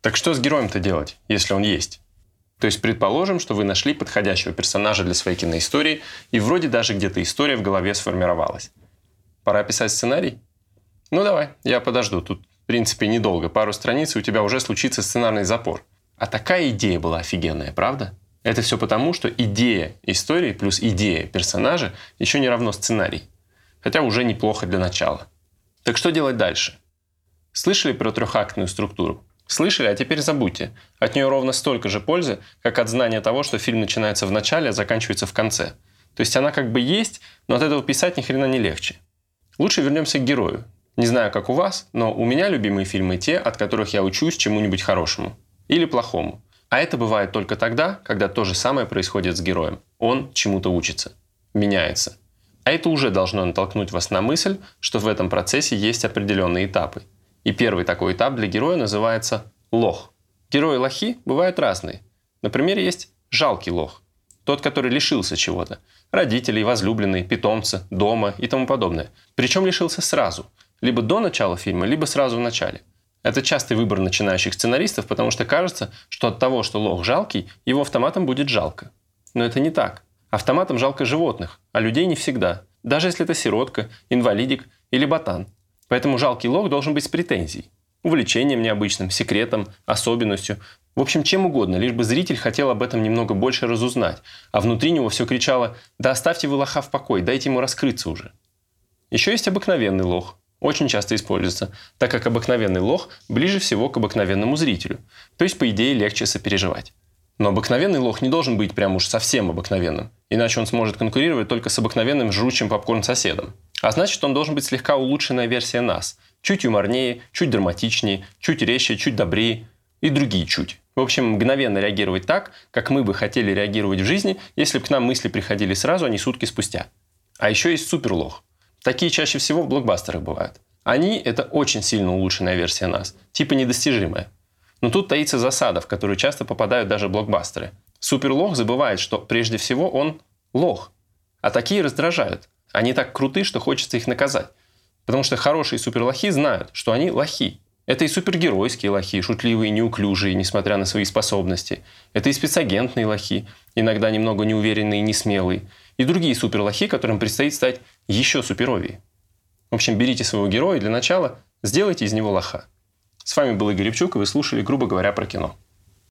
Так что с героем-то делать, если он есть? То есть предположим, что вы нашли подходящего персонажа для своей киноистории, и вроде даже где-то история в голове сформировалась. Пора писать сценарий? Ну давай, я подожду. Тут, в принципе, недолго. Пару страниц, и у тебя уже случится сценарный запор. А такая идея была офигенная, правда? Это все потому, что идея истории плюс идея персонажа еще не равно сценарий. Хотя уже неплохо для начала. Так что делать дальше? Слышали про трехактную структуру? Слышали, а теперь забудьте. От нее ровно столько же пользы, как от знания того, что фильм начинается в начале, а заканчивается в конце. То есть она как бы есть, но от этого писать ни хрена не легче. Лучше вернемся к герою. Не знаю, как у вас, но у меня любимые фильмы те, от которых я учусь чему-нибудь хорошему. Или плохому. А это бывает только тогда, когда то же самое происходит с героем. Он чему-то учится. Меняется. А это уже должно натолкнуть вас на мысль, что в этом процессе есть определенные этапы. И первый такой этап для героя называется лох. Герои-лохи бывают разные. Например, есть жалкий лох. Тот, который лишился чего-то. Родителей, возлюбленной, питомца, дома и тому подобное. Причем лишился сразу. Либо до начала фильма, либо сразу в начале. Это частый выбор начинающих сценаристов, потому что кажется, что от того, что лох жалкий, его автоматом будет жалко. Но это не так. Автоматом жалко животных, а людей не всегда. Даже если это сиротка, инвалидик или ботан – Поэтому жалкий лох должен быть с претензией. Увлечением необычным, секретом, особенностью. В общем, чем угодно, лишь бы зритель хотел об этом немного больше разузнать. А внутри него все кричало «Да оставьте вы лоха в покой, дайте ему раскрыться уже». Еще есть обыкновенный лох. Очень часто используется, так как обыкновенный лох ближе всего к обыкновенному зрителю. То есть, по идее, легче сопереживать. Но обыкновенный лох не должен быть прям уж совсем обыкновенным. Иначе он сможет конкурировать только с обыкновенным жрущим попкорн соседом. А значит, он должен быть слегка улучшенная версия нас. Чуть юморнее, чуть драматичнее, чуть резче, чуть добрее и другие чуть. В общем, мгновенно реагировать так, как мы бы хотели реагировать в жизни, если бы к нам мысли приходили сразу, а не сутки спустя. А еще есть суперлох. Такие чаще всего в блокбастерах бывают. Они – это очень сильно улучшенная версия нас, типа недостижимая. Но тут таится засада, в которую часто попадают даже блокбастеры. Суперлох забывает, что прежде всего он лох. А такие раздражают. Они так круты, что хочется их наказать. Потому что хорошие суперлохи знают, что они лохи. Это и супергеройские лохи, шутливые, неуклюжие, несмотря на свои способности. Это и спецагентные лохи, иногда немного неуверенные и несмелые. И другие суперлохи, которым предстоит стать еще суперовее. В общем, берите своего героя для начала сделайте из него лоха. С вами был Игорь Репчук, и вы слушали, грубо говоря, про кино.